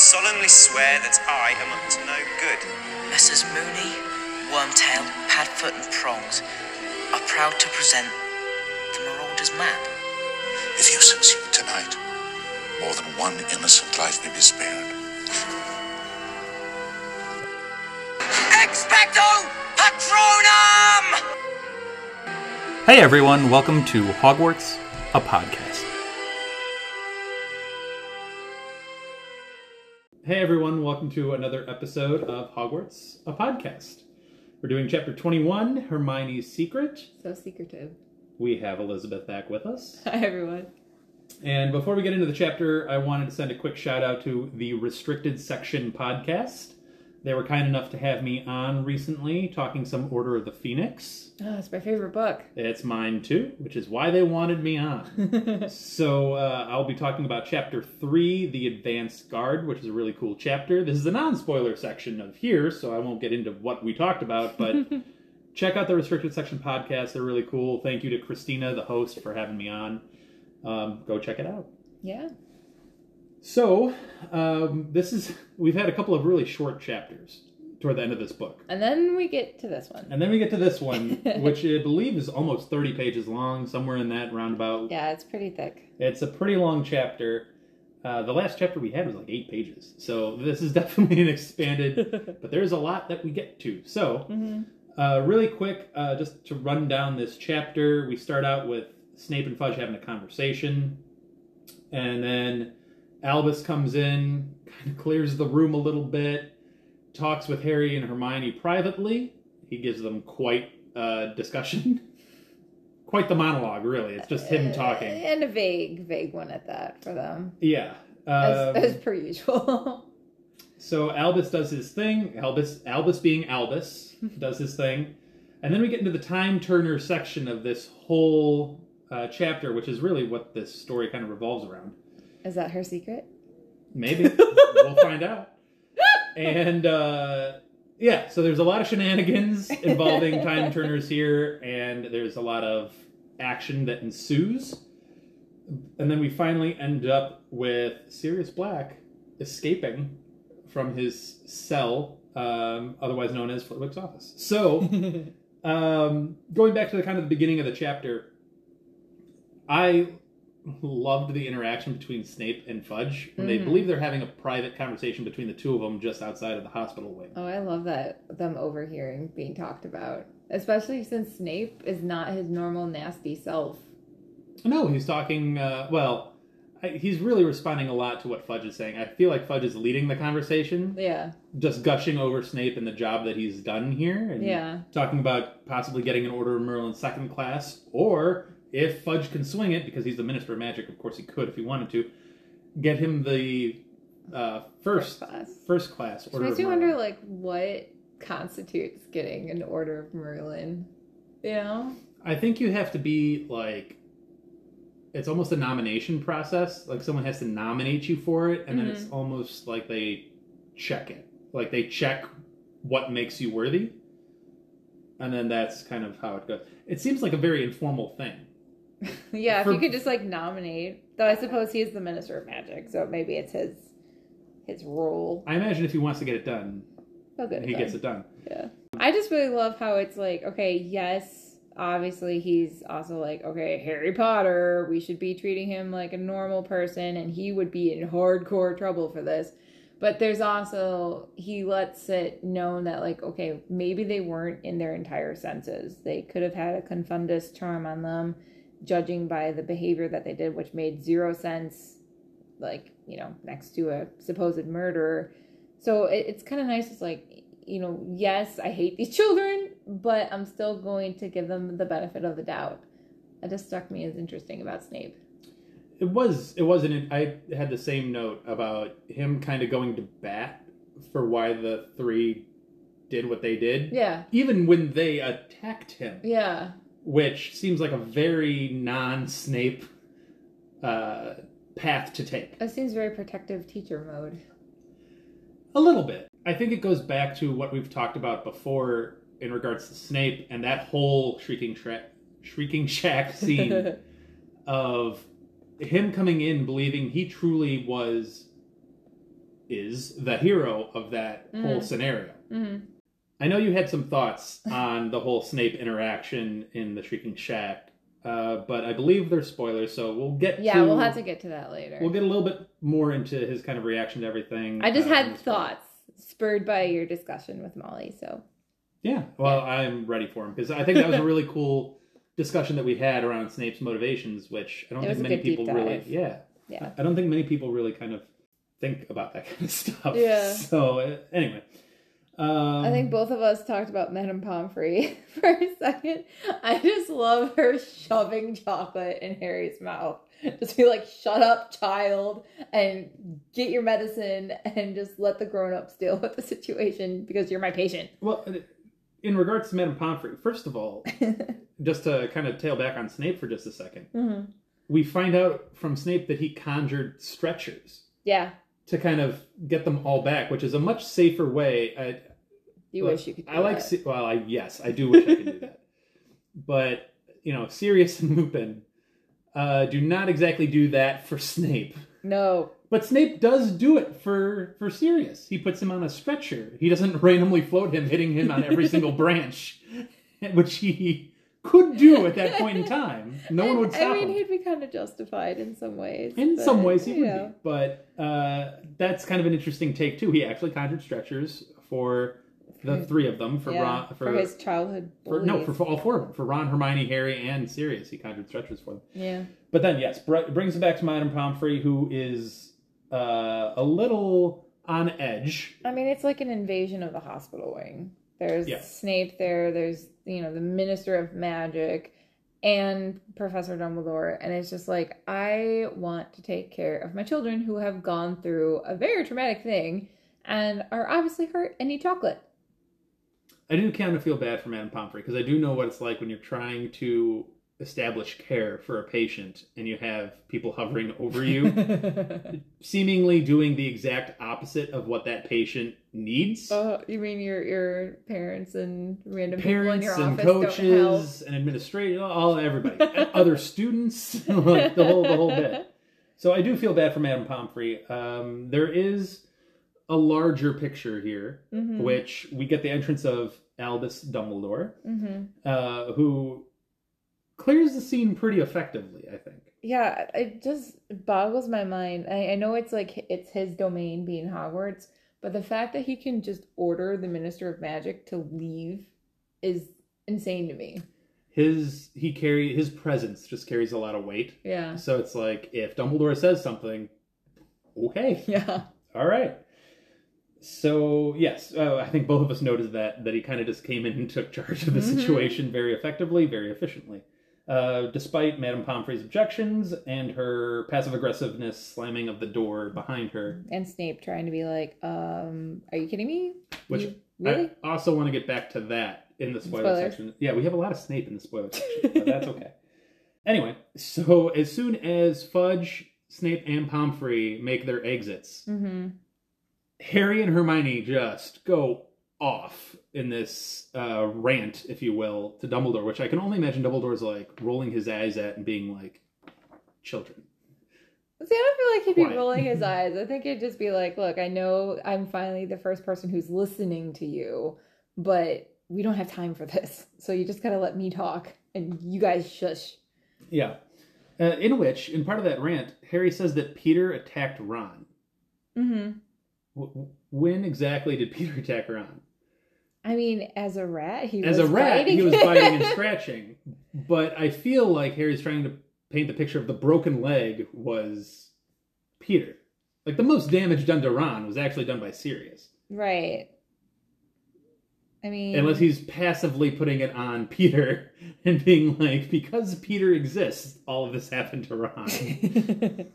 solemnly swear that I am up to no good. Messrs. Moony, Wormtail, Padfoot, and Prongs are proud to present the Marauder's map. If you succeed tonight, more than one innocent life may be spared. Expecto Patronum! Hey everyone, welcome to Hogwarts, a podcast. Hey everyone, welcome to another episode of Hogwarts, a podcast. We're doing chapter 21, Hermione's Secret. So secretive. We have Elizabeth back with us. Hi, everyone. And before we get into the chapter, I wanted to send a quick shout out to the Restricted Section podcast. They were kind enough to have me on recently talking some Order of the Phoenix. Oh, it's my favorite book. It's mine too, which is why they wanted me on. so uh, I'll be talking about chapter three, the Advanced Guard, which is a really cool chapter. This is a non-spoiler section of here, so I won't get into what we talked about, but check out the Restricted Section podcast. They're really cool. Thank you to Christina, the host, for having me on. Um, go check it out. Yeah. So um, this is we've had a couple of really short chapters toward the end of this book. And then we get to this one. And then we get to this one, which I believe is almost 30 pages long, somewhere in that roundabout. Yeah, it's pretty thick. It's a pretty long chapter. Uh, the last chapter we had was like eight pages. So this is definitely an expanded, but there's a lot that we get to. So, Mhm. uh, really quick, uh, just to run down this chapter, we start out with Snape and Fudge having a conversation. And then Albus comes in, kind of clears the room a little bit, talks with Harry and Hermione privately. He gives them quite a discussion. quite the monologue, really. It's just him talking. And a vague, vague one at that for them. Yeah. As, Um, as per usual. So Albus does his thing. Albus, Albus being Albus, does his thing, and then we get into the time turner section of this whole uh, chapter, which is really what this story kind of revolves around. Is that her secret? Maybe we'll find out. And uh, yeah, so there's a lot of shenanigans involving time turners here, and there's a lot of action that ensues. And then we finally end up with Sirius Black escaping from his cell, um, otherwise known as Flitwick's office. So, um, going back to the kind of the beginning of the chapter, I loved the interaction between Snape and Fudge when they believe they're having a private conversation between the two of them just outside of the hospital wing. Oh, I love that them overhearing being talked about. Especially since Snape is not his normal nasty self. No, he's talking. Uh, well, I, he's really responding a lot to what Fudge is saying. I feel like Fudge is leading the conversation, Yeah. just gushing over Snape and the job that he's done here, and Yeah. talking about possibly getting an Order of Merlin second class, or if Fudge can swing it, because he's the Minister of Magic, of course he could if he wanted to, get him the uh, first First class. first class Order makes you wonder, like, what constitutes getting an Order of Merlin? You know? I think you have to be like it's almost a nomination process. Like someone has to nominate you for it, and then it's almost like they check it. Like they check what makes you worthy, and then that's kind of how it goes. It seems like a very informal thing. Yeah, For- if you could just like nominate. Though I suppose he is the Minister of Magic, so maybe it's his his role. I imagine if he wants to get it done, get it he done. gets it done. Yeah. I just really love how it's like, okay, yes, obviously he's also like, okay, Harry Potter, we should be treating him like a normal person and he would be in hardcore trouble for this. But there's also he lets it known that like, okay, maybe they weren't in their entire senses. They could have had a confundus charm on them, judging by the behavior that they did, which made zero sense, like, you know, next to a supposed murderer. So it, it's kind of nice. It's like, you know, yes, I hate these children, but I'm still going to give them the benefit of the doubt. That just struck me as interesting about Snape. It was. It wasn't. I had the same note about him kind of going to bat for why the three did what they did. Yeah, Even when they attacked him. yeah, which seems like a very non-Snape uh, path to take. it seems very protective teacher mode. A little bit. I think it goes back to what we've talked about before in regards to Snape and that whole shrieking shack, shrieking shack scene of him coming in believing he truly was is the hero of that whole scenario. Mhm. I know you had some thoughts on the whole Snape interaction in the Shrieking Shack, uh, but I believe they're spoilers, so we'll get Yeah, to, we'll have to get to that later. we'll get a little bit more into his kind of reaction to everything. I just uh, had this part. thoughts spurred by your discussion with Molly. So Yeah, well, I'm ready for him because I think that was a really cool discussion that we had around Snape's motivations, which I don't think many people really, yeah, yeah, I don't think many people really kind of think about that kind of stuff. Yeah. So uh, anyway, um, I think both of us talked about Madame Pomfrey for a second. I just love her shoving chocolate in Harry's mouth. Just be like, "Shut up, child, and get your medicine, and just let the grown-ups deal with the situation because you're my patient." Well, uh, in regards to Madame Pomfrey, first of all, just to kind of tail back on Snape for just a 2nd Mhm. we find out from Snape that he conjured stretchers Yeah, to kind of get them all back, which is a much safer way. I, you wish you could. Do I like. that. Well, I yes, I do wish I could do that. But you know, Sirius and Lupin uh, do not exactly do that for Snape. no. But Snape does do it for for Sirius. He puts him on a stretcher. He doesn't randomly float him, hitting him on every single branch, which he could do at that point in time. No one would I mean, him. he'd be kind of justified in some ways. In but, some ways, he would know. be. But uh, that's kind of an interesting take too. He actually conjured stretchers for the three of them for yeah, Ron, for, his childhood. For, no, for, for all four of them. For Ron, Hermione, Harry, and Sirius, he conjured stretchers for them. yeah. But then, yes, br- brings it back to Madame Pomfrey, who is uh, a little on edge. I mean, it's like an invasion of the hospital wing. There's Yeah. Snape there. There's you know the Minister of Magic and Professor Dumbledore, and it's just like I want to take care of my children who have gone through a very traumatic thing and are obviously hurt and need chocolate. I do kind of feel bad for Madame Pomfrey because I do know what it's like when you're trying to establish care for a patient and you have people hovering over you, seemingly doing the exact opposite of what that patient needs. Oh, you mean your your parents and random people in parents your and office coaches and administrators, all everybody, other students, like the whole the whole bit. So I do feel bad for Madame Pomfrey. Um, there is a larger picture here, Mhm. which we get the entrance of Albus Dumbledore, hmm uh, who clears the scene pretty effectively. I think. Yeah, it just boggles my mind. I, I know it's like it's his domain being Hogwarts, but the fact that he can just order the Minister of Magic to leave is insane to me. His he carry his presence just carries a lot of weight. Yeah. So it's like if Dumbledore says something, okay, Yeah. All right. So yes, uh, I think both of us noticed that that he kind of just came in and took charge of the Mhm. situation very effectively, very efficiently. Uh, despite Madame Pomfrey's objections and her passive aggressiveness slamming of the door behind her, And Snape trying to be like, um, are you kidding me? which You- really? I also want to get back to that in the spoiler Spoilers. section. Yeah, we have a lot of Snape in the spoiler section, but that's okay. Anyway, so as soon as Fudge, Snape, and Pomfrey make their exits, mm-hmm. Harry and Hermione just go off in this uh, rant, if you will, to Dumbledore, which I can only imagine Dumbledore's like rolling his eyes at and being like, "Children." See, I don't feel like he'd be Quiet. rolling his eyes. I think it'd just be like, look, I know I'm finally the first person who's listening to you, but we don't have time for this. So you just gotta let me talk and you guys shush. Yeah. Uh, in which, in part of that rant, Harry says that Peter attacked Ron. Mm-hmm. When exactly did Peter attack Ron? I mean, as a rat, he As was a rat, biting. he was biting and scratching. But I feel like Harry's trying to paint the picture of the broken leg was Peter. Like the most damage done to Ron was actually done by Sirius. right. I mean, Unless he's passively putting it on Peter and being like, because Peter exists, all of this happened to Ron.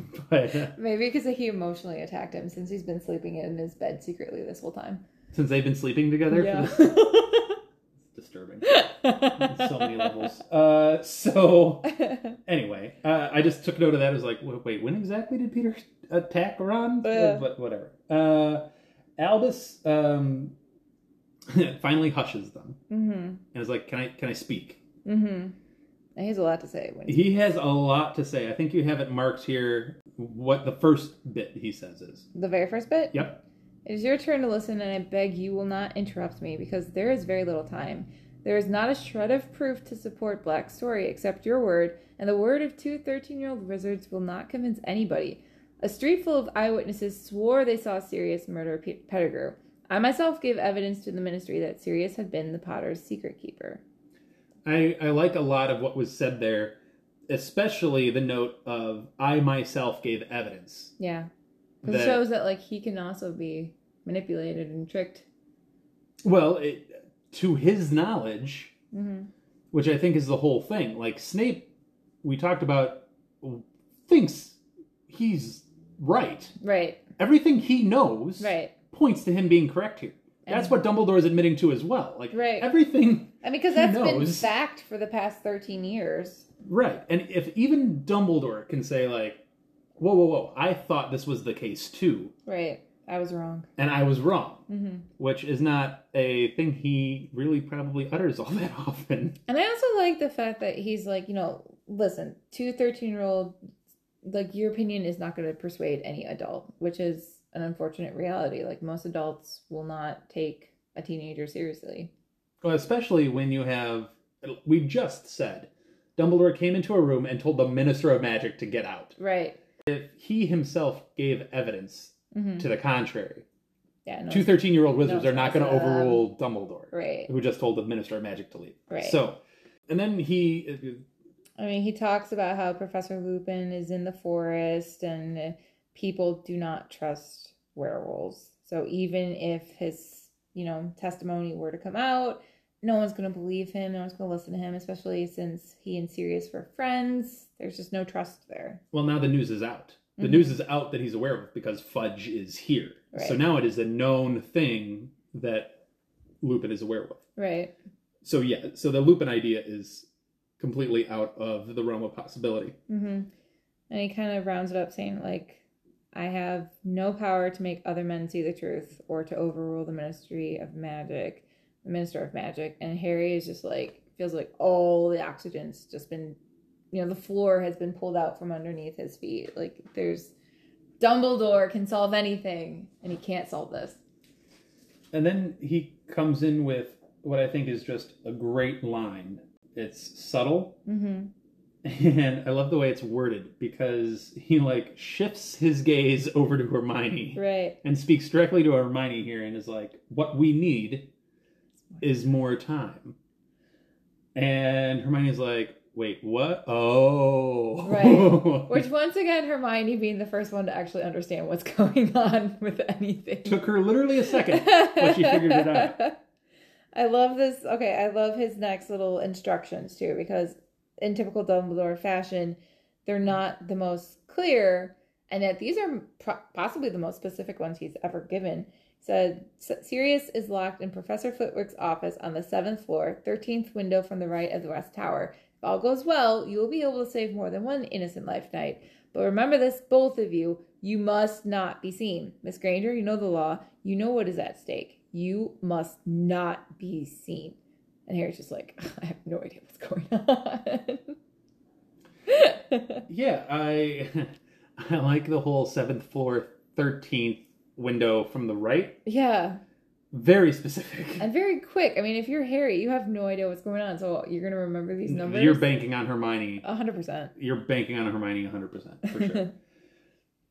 but uh, maybe because he emotionally attacked him since he's been sleeping in his bed secretly this whole time. since they've been sleeping together, Yeah. it's disturbing. so many levels. Uh, so anyway, uh, I just took note of that. I was like, wait, when exactly did Peter attack Ron? Yeah. But whatever. Uh, Albus um, finally hushes them mm-hmm. and is like, "Can I? Can I speak?" Mm-hmm. And he has a lot to say when he He has a lot to say. I think you have it marked here what the first bit he says is. The very first bit? Yep. It is your turn to listen, and I beg you will not interrupt me because there is very little time. There is not a shred of proof to support Black's story except your word, and the word of two 13 year old wizards will not convince anybody. A street full of eyewitnesses swore they saw Sirius murder P- Pettigrew. I myself gave evidence to the ministry that Sirius had been the Potter's secret keeper. I, I like a lot of what was said there, especially the note of I myself gave evidence. Yeah. 'Cause It shows that, like, he can also be manipulated and tricked. Well, it, to his knowledge, hmm which I think is the whole thing. Like Snape, we talked about, thinks he's right. Right, Everything he knows right. points to him being correct here. That's what Dumbledore is admitting to as well. Like Right. everything, I mean, because that's been fact for the past 13 years. right? And if even Dumbledore can say like, "Whoa, whoa, whoa! I thought this was the case too, Right. I was wrong. and I was wrong," hmm which is not a thing he really probably utters all that often. And I also like the fact that he's like, you know, listen, two 13 year old, like, your opinion is not going to persuade any adult, which is an unfortunate reality. Like, most adults will not take a teenager seriously. Well, especially when you have, we just said, Dumbledore came into a room and told the Minister of Magic to get out. Right. If he himself gave evidence hmm to the contrary. Yeah. No, Two 13 year old wizards no are not going to um, overrule Dumbledore, Right. who just told the Minister of Magic to leave. Right. So, and then he, I mean, he talks about how Professor Lupin is in the forest and people do not trust werewolves. So even if his, you know, testimony were to come out, no one's going to believe him. No one's going to listen to him, especially since he and Sirius were friends. There's just no trust there. well, now the news is out. The Mhm. news is out that he's aware of because Fudge is here. So now it is a known thing that Lupin is aware of. Right. So yeah, so the Lupin idea is completely out of the realm of possibility. Mm-hmm. And he kind of rounds it up saying, like, I have no power to make other men see the truth or to overrule the Ministry of Magic, the Minister of Magic. And Harry is just like, feels like all the oxygen's just been, you know, the floor has been pulled out from underneath his feet. Like, there's Dumbledore can solve anything, and he can't solve this. And then he comes in with what I think is just a great line. It's subtle, Mm-hmm. And I love the way it's worded because he like shifts his gaze over to Hermione Right. and speaks directly to Hermione here and is like, "What we need is more time." And Hermione's like, "Wait, what? Oh, Right. Which, once again, Hermione being the first one to actually understand what's going on with anything. took her literally a second, but she figured it out. I love this. Okay, I love his next little instructions too, because in typical Dumbledore fashion, they're not the most clear, and yet these are pro- possibly the most specific ones he's ever given. Said Sirius is locked in Professor Flitwick's office on the seventh floor, thirteenth window from the right of the West Tower. If all goes well, you will be able to save more than one innocent life tonight. But remember this, both of you, you must not be seen. Miss Granger, you know the law. You know what is at stake. You must not be seen. And Harry's just like, I have no idea what's going on. Yeah, I I like the whole seventh floor, thirteenth window from the right. yeah. Very specific. And very quick. I mean, if you're Harry, you have no idea what's going on. So you're going to remember these numbers? You're banking on Hermione. A 100%. You're banking on Hermione 100 percent for sure.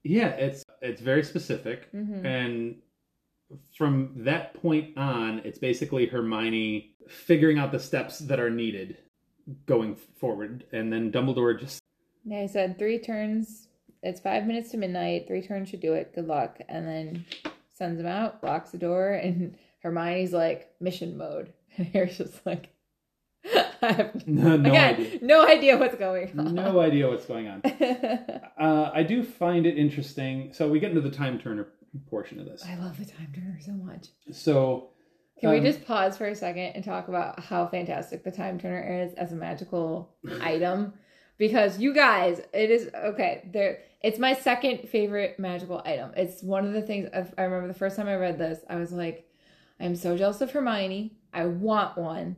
yeah, it's it's very specific, Mhm. and from that point on, it's basically Hermione figuring out the steps that are needed going forward, and then Dumbledore just Yeah, he said three turns. It's five minutes to midnight. Three turns should do it. Good luck. And then sends him out, locks the door, and Hermione's like, mission mode. And Harry's just like, I have no, no again, idea, no idea what's going on. no idea what's going on. Uh, I do find it interesting. So we get into the time turner portion of this. I love the time turner so much. So Can we um, just pause for a second and talk about how fantastic the time turner is as a magical item? Because you guys, it is okay. There, it's my second favorite magical item. It's one of the things I I remember the first time I read this. I was like, I'm so jealous of Hermione. I want one.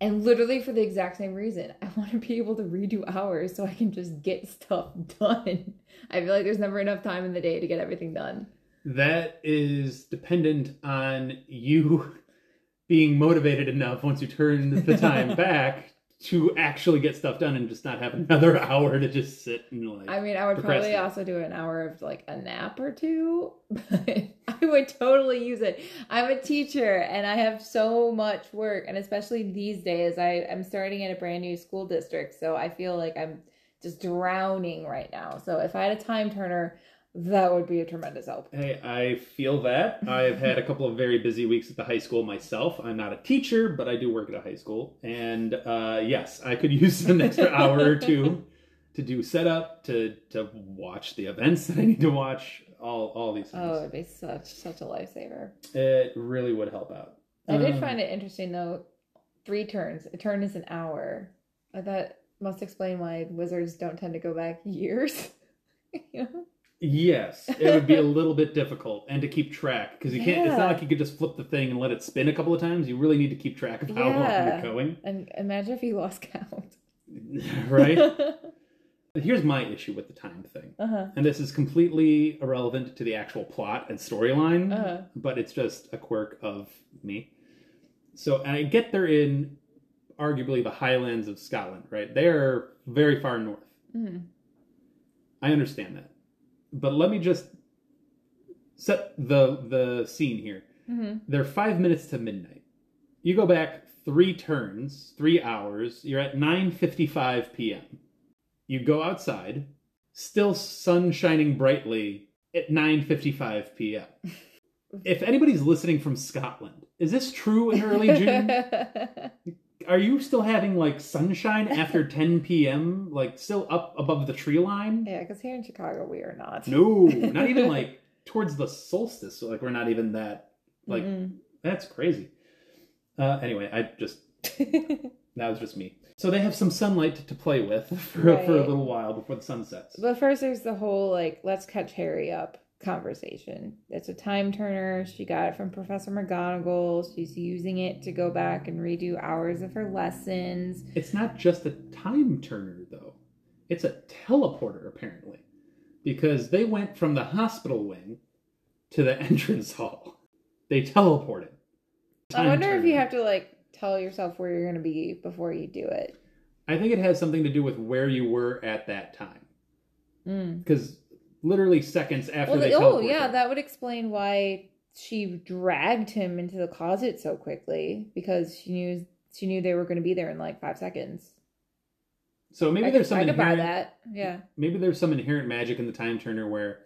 And literally for the exact same reason. I want to be able to redo hours so I can just get stuff done. I feel like there's never enough time in the day to get everything done. That is dependent on you being motivated enough once you turn the time back to actually get stuff done and just not have another hour to just sit and like. I mean, I would probably also do an hour of like a nap or two, but I would totally use it. I'm a teacher and I have so much work, and especially these days, I am starting in a brand new school district, so I feel like I'm just drowning right now. So if I had a time turner, that would be a tremendous help. Hey, I feel that. I've had a couple of very busy weeks at the high school myself. I'm not a teacher, but I do work at a high school. And uh, yes, I could use an extra hour or two to do setup, to to watch the events that I need to watch, all all these things. Oh, it'd be such such a lifesaver. It really would help out. I did Um, find it interesting though. Three turns. A turn is an hour. That must explain why wizards don't tend to go back years. you know? Yes, it would be a little bit difficult and to keep track because you can't. It's not like you could just flip the thing and let it spin a couple of times. You really need to keep track of how long you're going, And imagine if you lost count. right? Here's my issue with the time thing. uh-huh. And this is completely irrelevant to the actual plot and storyline, Uh-huh. but it's just a quirk of me. So I get they're in arguably the highlands of Scotland, right? They're very far north. Mhm. I understand that. But let me just set the the scene here. Mhm. They're five minutes to midnight. You go back three turns, three hours, you're at 9.55 p.m. You go outside, still sun shining brightly at 9.55 p.m. if anybody's listening from Scotland, is this true in early June? Are you still having like sunshine after 10 p.m., like still up above the tree line? yeah, because here in Chicago we are not. No, not even like towards the solstice. So like we're not even that. Like Mm-mm. that's crazy. Uh, anyway, I just that was just me. So they have some sunlight to play with for, for a little while before the sun sets. but first, there's the whole like let's catch Harry up conversation. It's a time turner. She got it from Professor McGonagall. She's using it to go back and redo hours of her lessons. It's not just a time turner though; it's a teleporter apparently, because they went from the hospital wing to the entrance hall. They teleported. I Time wonder if you have to like tell yourself where you're going to be before you do it. I think it has something to do with where you were at that time. Mm. Literally seconds after Well, they the- oh yeah, her- that would explain why she dragged him into the closet so quickly because she knew she knew they were going to be there in like five seconds. so maybe I there's could, some I could buy inherent, that. Yeah. maybe there's some inherent magic in the time turner where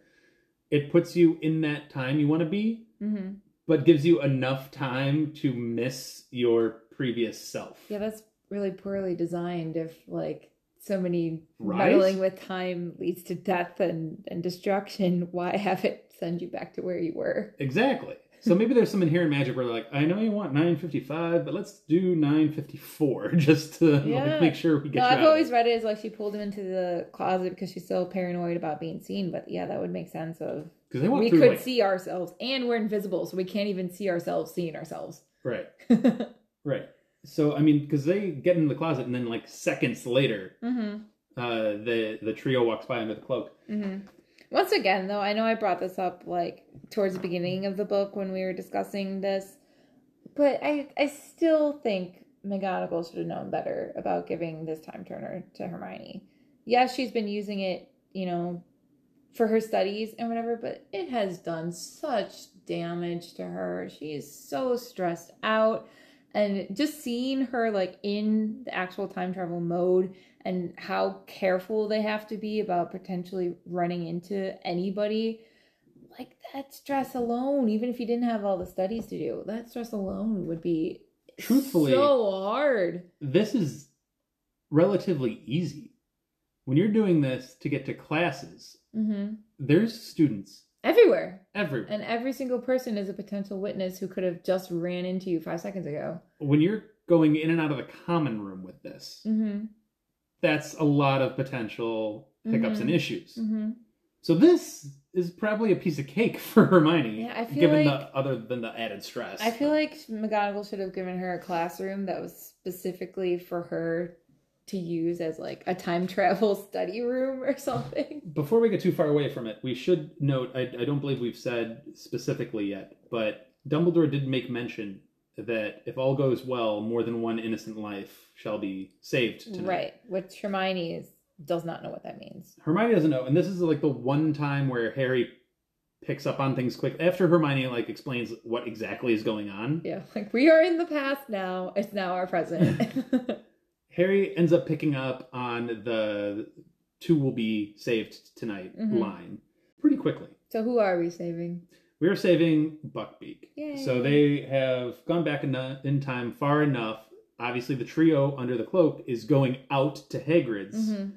it puts you in that time you want to be hmm but gives you enough time to miss your previous self Yeah, that's really poorly designed. If like so many Right? meddling with time leads to death and and destruction, why have it send you back to where you were? exactly so maybe there's some inherent magic where they're like i know you want 955 but let's do 954 just to like, make sure we get No, I've always it. read it as like she pulled him into the closet because she's so paranoid about being seen. But yeah, that would make sense of 'Cause they walk we through, could like- see ourselves and we're invisible, so we can't even see ourselves seeing ourselves. right right so i mean because they get in the closet and then like seconds later mm-hmm. uh the the trio walks by under the cloak Mm-hmm. Once again, though, I know I brought this up like towards the beginning of the book when we were discussing this, but I I still think McGonagall should have known better about giving this time turner to Hermione. Yes, she's been using it, you know, for her studies and whatever, but it has done such damage to her. She is so stressed out. And just seeing her like in the actual time travel mode and how careful they have to be about potentially running into anybody, like that stress alone, even if you didn't have all the studies to do, that stress alone would be Truthfully- so hard. this is relatively easy. When you're doing this to get to classes, hmm there's students Everywhere. everywhere. And every single person is a potential witness who could have just ran into you five seconds ago. when you're going in and out of the common room with this, Mm-hmm. that's a lot of potential hiccups and Mhm. issues. Mm-hmm. So this is probably a piece of cake for Hermione. Yeah, I feel given like- the other than the added stress. I feel like McGonagall should have given her a classroom that was specifically for her to use as like a time travel study room or something. Before we get too far away from it, we should note I, I don't believe we've said specifically yet, but Dumbledore did make mention that if all goes well, more than one innocent life shall be saved tonight. Right, which Hermione is, does not know what that means. Hermione doesn't know, and this is like the one time where Harry picks up on things quick after Hermione like explains what exactly is going on. Yeah, like we are in the past now. It's now our present. Harry ends up picking up on the two will be saved tonight Mhm. line pretty quickly. so who are we saving? We are saving Buckbeak. Yay. So they have gone back in, time far enough. Obviously, the trio under the cloak is going out to Hagrid's Mhm.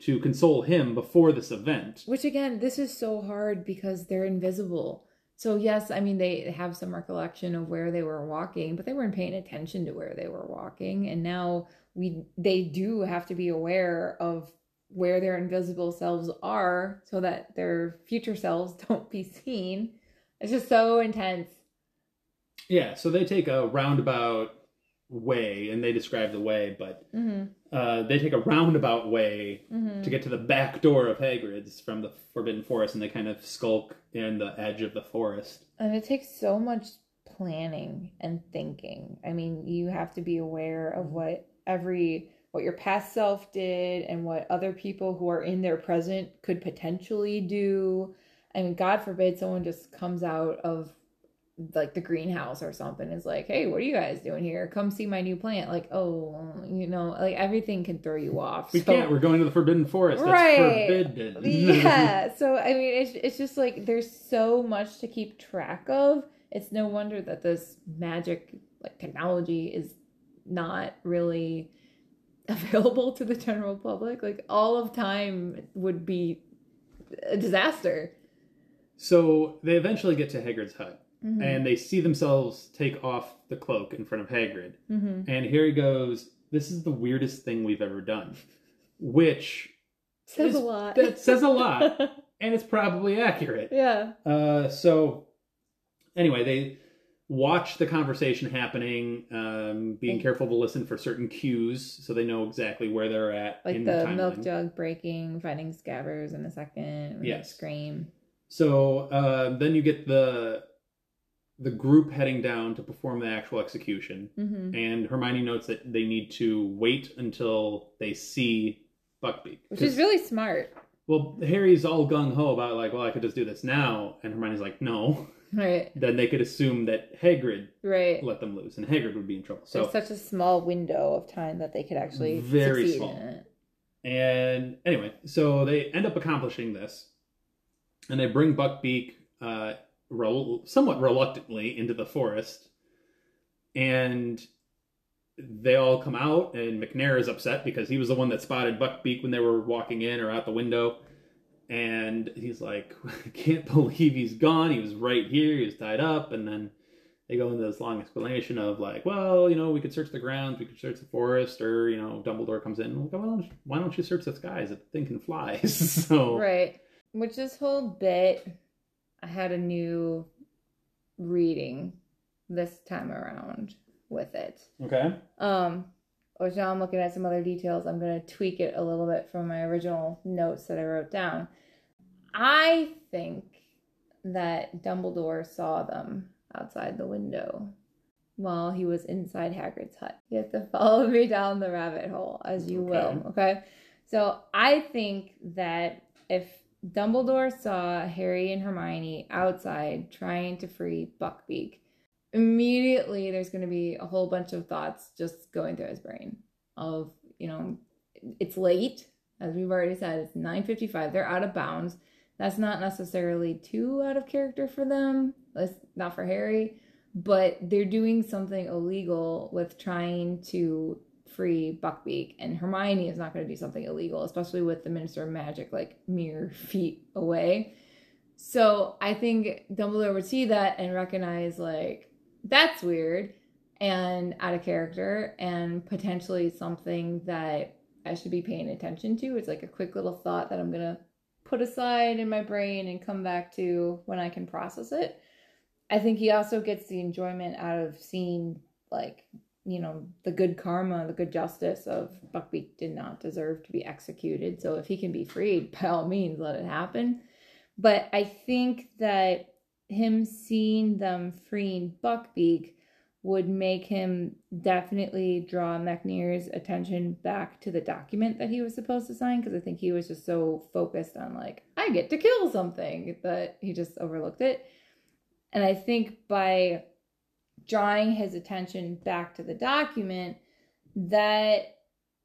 to console him before this event. Which again, this is so hard because they're invisible. So yes, I mean they have some recollection of where they were walking, but they weren't paying attention to where they were walking, and now we they do have to be aware of where their invisible selves are so that their future selves don't be seen. It's just so intense. Yeah, so they take a roundabout way, and they describe the way, but hmm uh, they take a roundabout way hmm to get to the back door of Hagrid's from the Forbidden Forest, and they kind of skulk in the edge of the forest. And it takes so much planning and thinking. I mean, you have to be aware of what every what your past self did and what other people who are in their present could potentially do. I mean, God forbid someone just comes out of like the greenhouse or something is like, "Hey, what are you guys doing here? Come see my new plant." Like, "Oh, you know, like everything can throw you off." We So- can't. We're going to the Forbidden Forest. That's Right. forbidden. yeah so i mean it's, it's just like there's so much to keep track of it's no wonder that this magic like technology is not really available to the general public like all of time would be a disaster So they eventually get to Hagrid's hut, Mhm. and they see themselves take off the cloak in front of Hagrid. Mhm. And Harry goes, "This is the weirdest thing we've ever done," which says is- a lot that says a lot, and it's probably accurate. yeah Uh, so anyway, they watch the conversation happening, um, being And- careful to listen for certain cues so they know exactly where they're at like in the, the, milk jug breaking finding scabbers in a second Yes. scream So uh, then you get the the group heading down to perform the actual execution, hmm and Hermione notes that they need to wait until they see Buckbeak, which is really smart well. Harry's all gung ho about like, well, I could just do this now, and Hermione's like, no. Right Then they could assume that Hagrid right let them loose, and Hagrid would be in trouble. So There's such a small window of time that they could actually Very succeed small. in it. And anyway, so they end up accomplishing this, and they bring Buckbeak uh, rel- somewhat reluctantly into the forest, and they all come out, and Macnair is upset because he was the one that spotted Buckbeak when they were walking in or out the window, and he's like, "I can't believe he's gone. He was right here. He was tied up," and then. They go into this long explanation of like, well, you know, we could search the grounds, we could search the forest, or you know, Dumbledore comes in. and Like, well, why don't you search the skies? The thing can fly. so Right. Which this whole bit, I had a new reading this time around with it. okay, Um, which now I'm looking at some other details. I'm going to tweak it a little bit from my original notes that I wrote down. I think that Dumbledore saw them outside the window while he was inside Hagrid's hut. You have to follow me down the rabbit hole as you will, okay? So I think that if Dumbledore saw Harry and Hermione outside trying to free Buckbeak, immediately there's going to be a whole bunch of thoughts just going through his brain of you know it's late as we've already said it's 9.55 they're out of bounds that's not necessarily too out of character for them that's not for harry but they're doing something illegal with trying to free buckbeak and hermione is not going to do something illegal especially with the minister of magic like mere feet away so I think Dumbledore would see that and recognize like that's weird and out of character and potentially something that I should be paying attention to. It's like a quick little thought that I'm gonna put aside in my brain and come back to when I can process it. I think he also gets the enjoyment out of seeing like you know the good karma, the good justice of Buckbeak did not deserve to be executed. So if he can be freed, by all means, let it happen. But I think that him seeing them freeing Buckbeak would make him definitely draw Macnair's attention back to the document that he was supposed to sign because I think he was just so focused on like I get to kill something that he just overlooked it. And I think by drawing his attention back to the document, that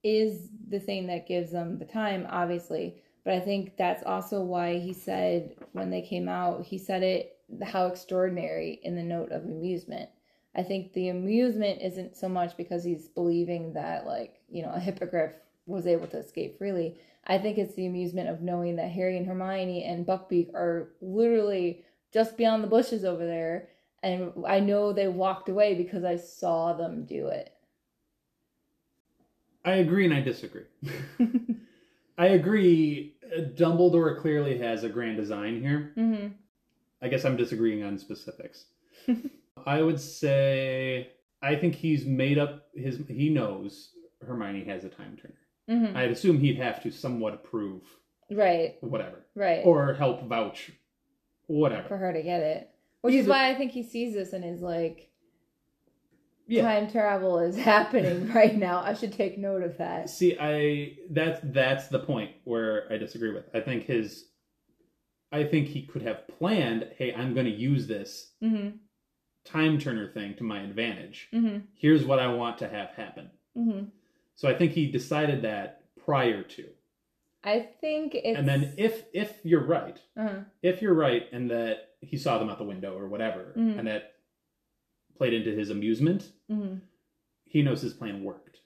is the thing that gives them the time, obviously. But I think that's also why he said when they came out, he said it how extraordinary in the note of amusement. I think the amusement isn't so much because he's believing that, like, you know, a hippogriff was able to escape freely. I think it's the amusement of knowing that Harry and Hermione and Buckbeak are literally just beyond the bushes over there. And I know they walked away because I saw them do it. I agree and I disagree. I agree. uh, Dumbledore clearly has a grand design here. hmm I guess I'm disagreeing on specifics. I would say I think he's made up his. He knows Hermione has a time turner. hmm I'd assume he'd have to somewhat approve Right, whatever right. or help vouch whatever. for her to get it. Which is Either- why I think he sees this and is like, Yeah. time travel is happening right now. I should take note of that. See, I that's that's the point where I disagree with. I think his I think he could have planned, hey, I'm going to use this Mm-hmm. Time turner thing to my advantage. Mm-hmm. Here's what I want to have happen. Mm-hmm. So I think he decided that prior to. I think it's. And then if if you're right, Uh-huh. if you're right and that he saw them out the window or whatever Mhm. and that played into his amusement, Mm-hmm. he knows his plan worked.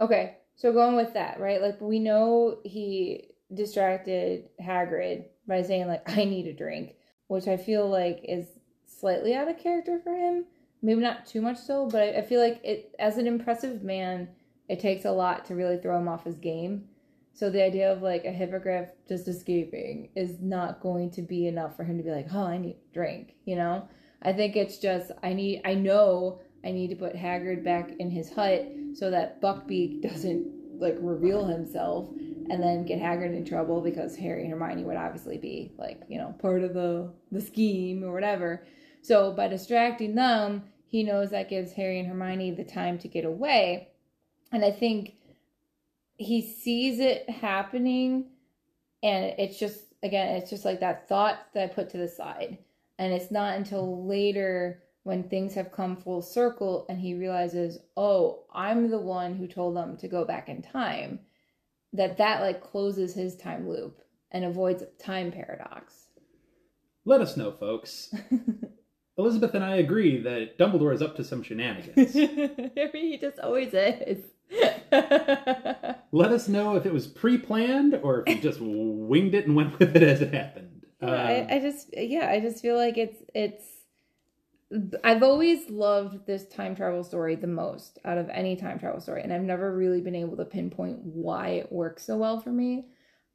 Okay, so going with that, right? Like we know he distracted Hagrid by saying like I need a drink, which I feel like is slightly out of character for him. Maybe not too much so, but I, I feel like it as an impressive man, it takes a lot to really throw him off his game. So the idea of like a hippogriff just escaping is not going to be enough for him to be like, "Oh, I need a drink," you know? I think it's just I need I know I need to put Hagrid back in his hut so that Buckbeak doesn't like reveal himself and then get Hagrid in trouble because Harry and Hermione would obviously be like, you know, part of the the scheme or whatever. So by distracting them, he knows that gives Harry and Hermione the time to get away. And I think he sees it happening and it's just again, it's just like that thought that I put to the side. And it's not until later when things have come full circle and he realizes, "Oh, I'm the one who told them to go back in time." That that like closes his time loop and avoids a time paradox. Let us know, folks. Elizabeth and I agree that Dumbledore is up to some shenanigans. he just always is. Let us know if it was pre-planned or if he just winged it and went with it as it happened. I, Um, I just yeah, I just feel like it's it's I've always loved this time travel story the most out of any time travel story, and I've never really been able to pinpoint why it works so well for me.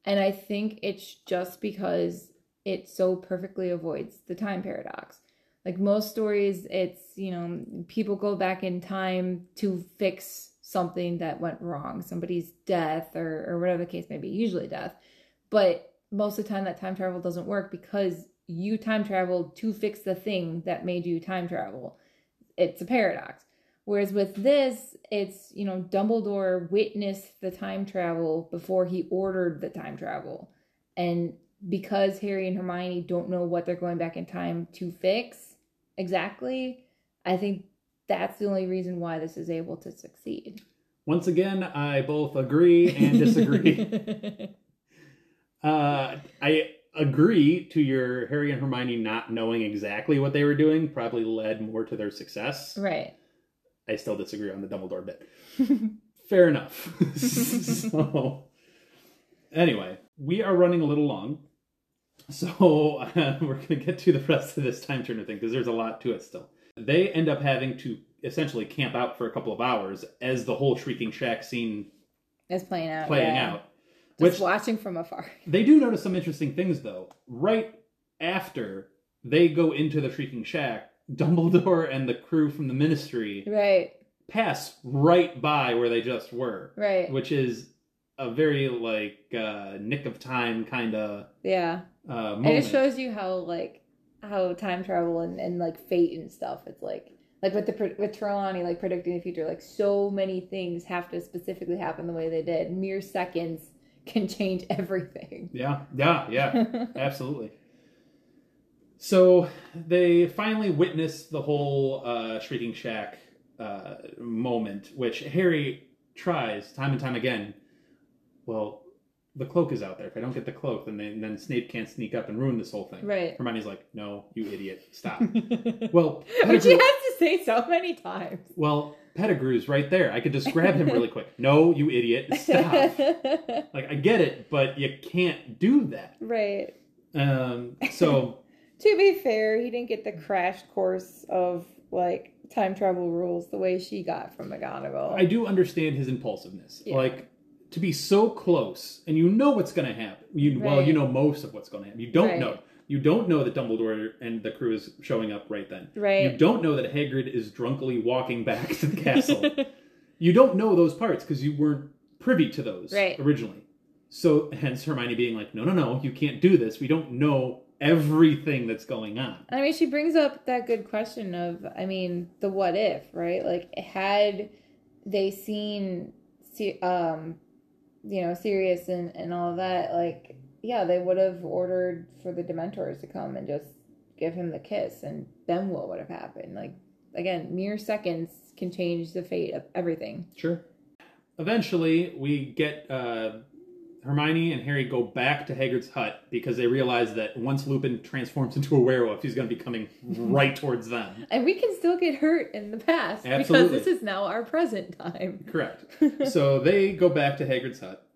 And I think it's just because it so perfectly avoids the time paradox. Like most stories, it's, you know, people go back in time to fix something that went wrong, somebody's death or, or whatever the case may be, usually death. But most of the time, that time travel doesn't work because you time traveled to fix the thing that made you time travel. It's a paradox. Whereas with this, it's, you know, Dumbledore witnessed the time travel before he ordered the time travel. And because Harry and Hermione don't know what they're going back in time to fix exactly, I think that's the only reason why this is able to succeed. once again, I both agree and disagree. uh, I agree to your Harry and Hermione not knowing exactly what they were doing probably led more to their success. right. I still disagree on the Dumbledore bit. Fair enough. so, anyway, we are running a little long. So, uh, we're going to get to the rest of this time turner thing because there's a lot to it still. They end up having to essentially camp out for a couple of hours as the whole Shrieking Shack scene is playing out. playing yeah. out. Just Which watching from afar. they do notice some interesting things though. Right after they go into the Shrieking Shack, Dumbledore and the crew from the Ministry Right, pass right by where they just were, right. which is a very like uh, nick of time kind of yeah. uh, And moment. it shows you how like how time travel and, and like fate and stuff. It's like like with the with Trelawney like predicting the future. Like so many things have to specifically happen the way they did. Mere seconds can change everything. yeah, yeah, yeah. Absolutely. So they finally witness the whole uh, Shrieking Shack uh, moment, which Harry tries time and time again. Well, the cloak is out there. If I don't get the cloak, then they, then Snape can't sneak up and ruin this whole thing. Right. Hermione's like, "No, you idiot! Stop." well, Which he Pettigrew, has to say so many times. well, Pettigrew's right there. I could just grab him really quick. No, you idiot! Stop. like I get it, but you can't do that. right. Um, so To be fair, he didn't get the crash course of like time travel rules the way she got from McGonagall. I do understand his impulsiveness. Yeah. Like to be so close, and you know what's going to happen. You well, you know most of what's going to happen. You don't Right. know. You don't know that Dumbledore and the crew is showing up right then. Right. You don't know that Hagrid is drunkenly walking back to the castle. you don't know those parts because you weren't privy to those Right. originally. So hence Hermione being like, "No, no, no, you can't do this. We don't know everything that's going on." I mean, she brings up that good question of, I mean, the what if, right? Like, had they seen, um, you know, Sirius and, and all that, like, yeah, they would have ordered for the Dementors to come and just give him the kiss, and then what would have happened? Like, again, mere seconds can change the fate of everything. Sure. Eventually, we get uh, Hermione and Harry go back to Hagrid's hut because they realize that once Lupin transforms into a werewolf, he's going to be coming right towards them. And we can still get hurt in the past Absolutely. because this is now our present time. Correct. so they go back to Hagrid's hut,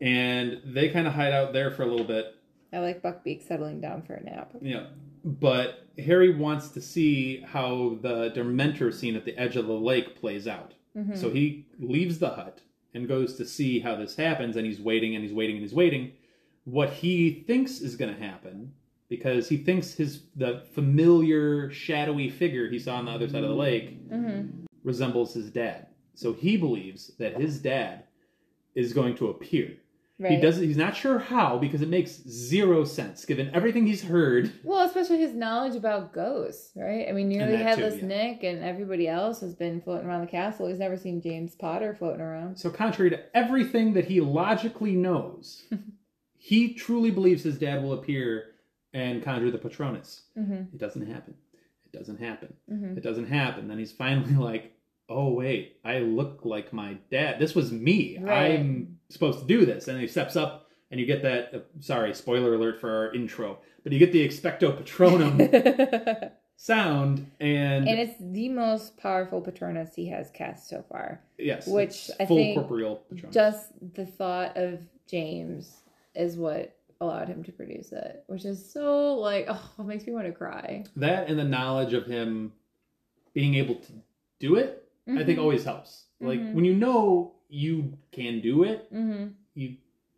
and they kind of hide out there for a little bit. I like Buckbeak settling down for a nap. Yeah. but Harry wants to see how the Dementor scene at the edge of the lake plays out. Mm-hmm. So he leaves the hut and goes to see how this happens, and he's waiting and he's waiting and he's waiting. What he thinks is going to happen, because he thinks his the familiar shadowy figure he saw on the other side of the lake Mm-hmm. resembles his dad. So he believes that his dad is going to appear. Right. He doesn't. He's not sure how because it makes zero sense given everything he's heard. Well, especially his knowledge about ghosts, right? I mean, nearly that too, headless yeah. Nick and everybody else has been floating around the castle. He's never seen James Potter floating around. So contrary to everything that he logically knows, he truly believes his dad will appear and conjure the Patronus. Mm-hmm. It doesn't happen. It doesn't happen. Mm-hmm. It doesn't happen. Then he's finally like, "Oh wait, I look like my dad. This was me. Right. I'm supposed to do this." And he steps up, and you get that. Uh, sorry, spoiler alert for our intro, but you get the expecto patronum sound, and, and it's the most powerful Patronus he has cast so far. yes, which I full think corporeal patronus. Just the thought of James is what allowed him to produce it, which is so like, oh, it makes me want to cry. that and the knowledge of him being able to do it, I think Mhm. always helps. Like Mhm. when you know you can do it, Mm-hmm. you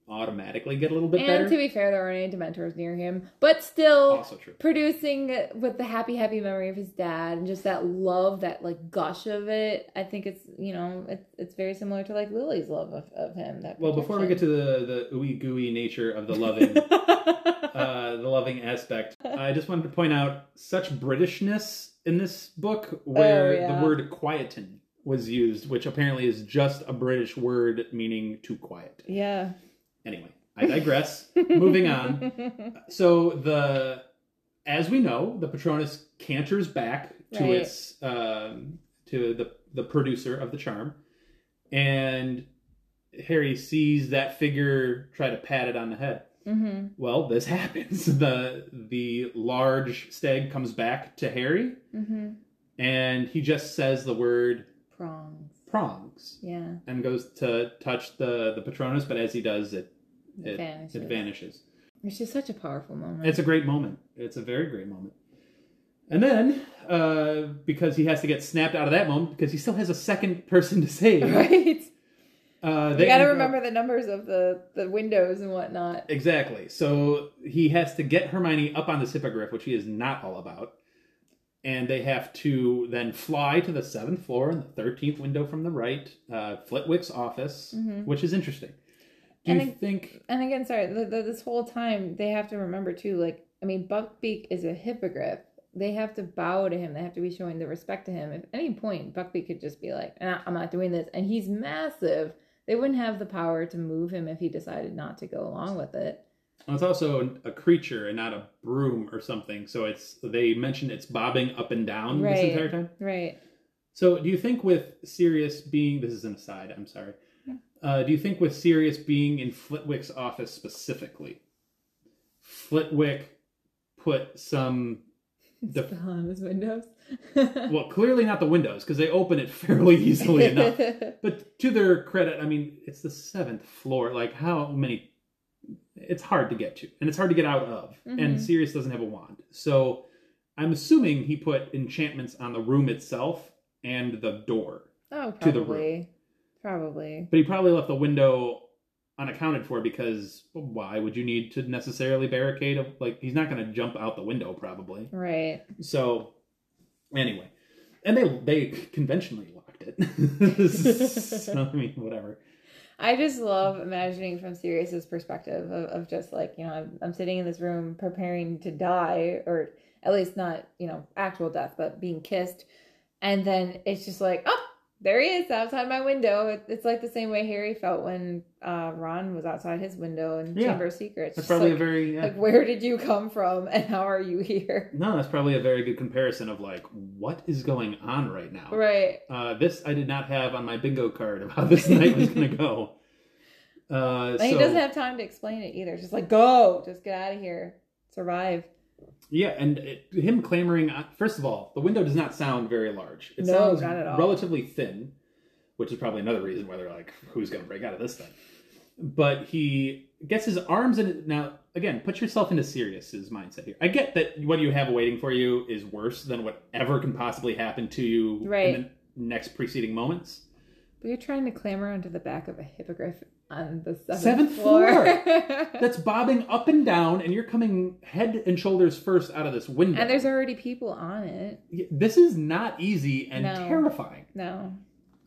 automatically get a little bit And better. And to be fair, there aren't any Dementors near him, but still. also true. producing with the happy happy memory of his dad and just that love that like gush of it i think it's you know it's, it's very similar to like lily's love of, of him that Well, before we get to the the ooey gooey nature of the loving, uh, the loving aspect, I just wanted to point out such Britishness in this book, where Oh, yeah. the word "quieten" was used, which apparently is just a British word meaning too quiet. yeah Anyway, I digress. Moving on. So the, as we know, the Patronus canters back to Right. its um, to the the producer of the charm, and Harry sees that figure try to pat it on the head. hmm Well, this happens. the The large stag comes back to Harry, hmm and he just says the word prongs prongs yeah and goes to touch the the Patronus, but as he does, it it Vanishes. It vanishes. it's just such a powerful moment It's a great moment. It's a very great moment. And then, uh, because he has to get snapped out of that moment, because he still has a second person to save, right Uh, they You gotta end up- remember the numbers of the the windows and whatnot. Exactly. So he has to get Hermione up on this hippogriff, which he is not all about. And they have to then fly to the seventh floor and the thirteenth window from the right, uh, Flitwick's office, Mhm. which is interesting. Do And you think? And again, sorry, the, the, this whole time they have to remember too. Like, I mean, Buckbeak is a hippogriff. They have to bow to him. They have to be showing the respect to him. At any point, Buckbeak could just be like, "Nah, "I'm not doing this," and he's massive. They wouldn't have the power to move him if he decided not to go along with it. Well, it's also a creature and not a broom or something. So it's they mentioned it's bobbing up and down this entire time. Right. So, do you think with Sirius being this is an aside? I'm sorry. Uh, do you think with Sirius being in Flitwick's office specifically, Flitwick put some the Spell on his windows. well, clearly not the windows because they open it fairly easily enough. But to their credit, I mean, it's the seventh floor. Like, how many? It's hard to get to, and it's hard to get out of. And Mhm. Sirius doesn't have a wand, so I'm assuming he put enchantments on the room itself and the door. oh, to the room. probably. Probably. But he probably left the window unaccounted for because well, why would you need to necessarily barricade? A, like he's not going to jump out the window probably. Right. So anyway, and they they conventionally locked it. so, I mean, whatever. I just love imagining from Sirius's perspective of, of just like, you know, I'm, I'm sitting in this room preparing to die, or at least not, you know, actual death, but being kissed. And then it's just like, oh, there he is outside my window. It's like the same way Harry felt when uh, Ron was outside his window in Yeah. Chamber of Secrets. That's probably like, a very yeah. like, where did you come from and how are you here? no. That's probably a very good comparison of like what is going on right now. Right. Uh, this I did not have on my bingo card of how this night was going to go. Uh, And he doesn't have time to explain it either. Just like, go, just get out of here, survive. Yeah, and it, him clamoring. uh, First of all, the window does not sound very large. It No, sounds not at all. relatively thin, which is probably another reason why they're like, "Who's going to break out of this thing?" But he gets his arms in it. Now, again, put yourself into Sirius's mindset here. I get that what you have waiting for you is worse than whatever can possibly happen to you Right. in the next preceding moments. But you're trying to clamber onto the back of a hippogriff on the seventh, Seventh floor. That's bobbing up and down, and you're coming head and shoulders first out of this window. and there's already people on it. this is not easy and No. terrifying. No.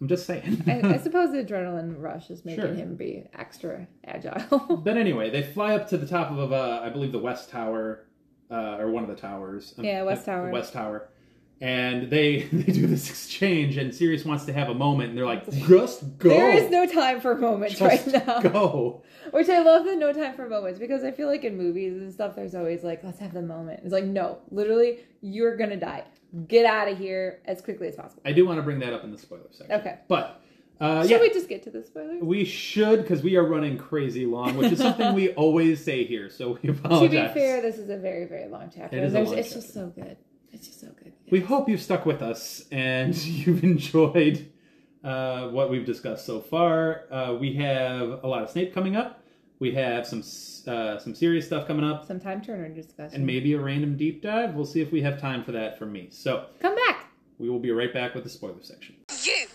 I'm just saying. I, I suppose the adrenaline rush is making Sure. him be extra agile. but anyway, they fly up to the top of, uh, I believe, the West Tower, uh, or one of the towers. Yeah, West Tower. West Tower. And they they do this exchange, and Sirius wants to have a moment, and they're like, "Just go, there is no time for moments Just right now. go." Which I love the no time for moments because I feel like in movies and stuff, there's always like, let's have the moment. It's like, no, literally, you're gonna die. Get out of here as quickly as possible. I do want to bring that up in the spoiler section. Okay. but uh, Should yeah, we just get to the spoilers? we should because we are running crazy long, which is something we always say here. So we apologize. to be fair, this is a very, very long chapter. It is a long it's just so good. It's just so good. We hope you've stuck with us and you've enjoyed uh, what we've discussed so far. Uh, we have a lot of Snape coming up. We have some uh, some serious stuff coming up, Some time turner discussion. and maybe a random deep dive. We'll see if we have time for that from me. So Come back. we will be right back with the spoiler section. You!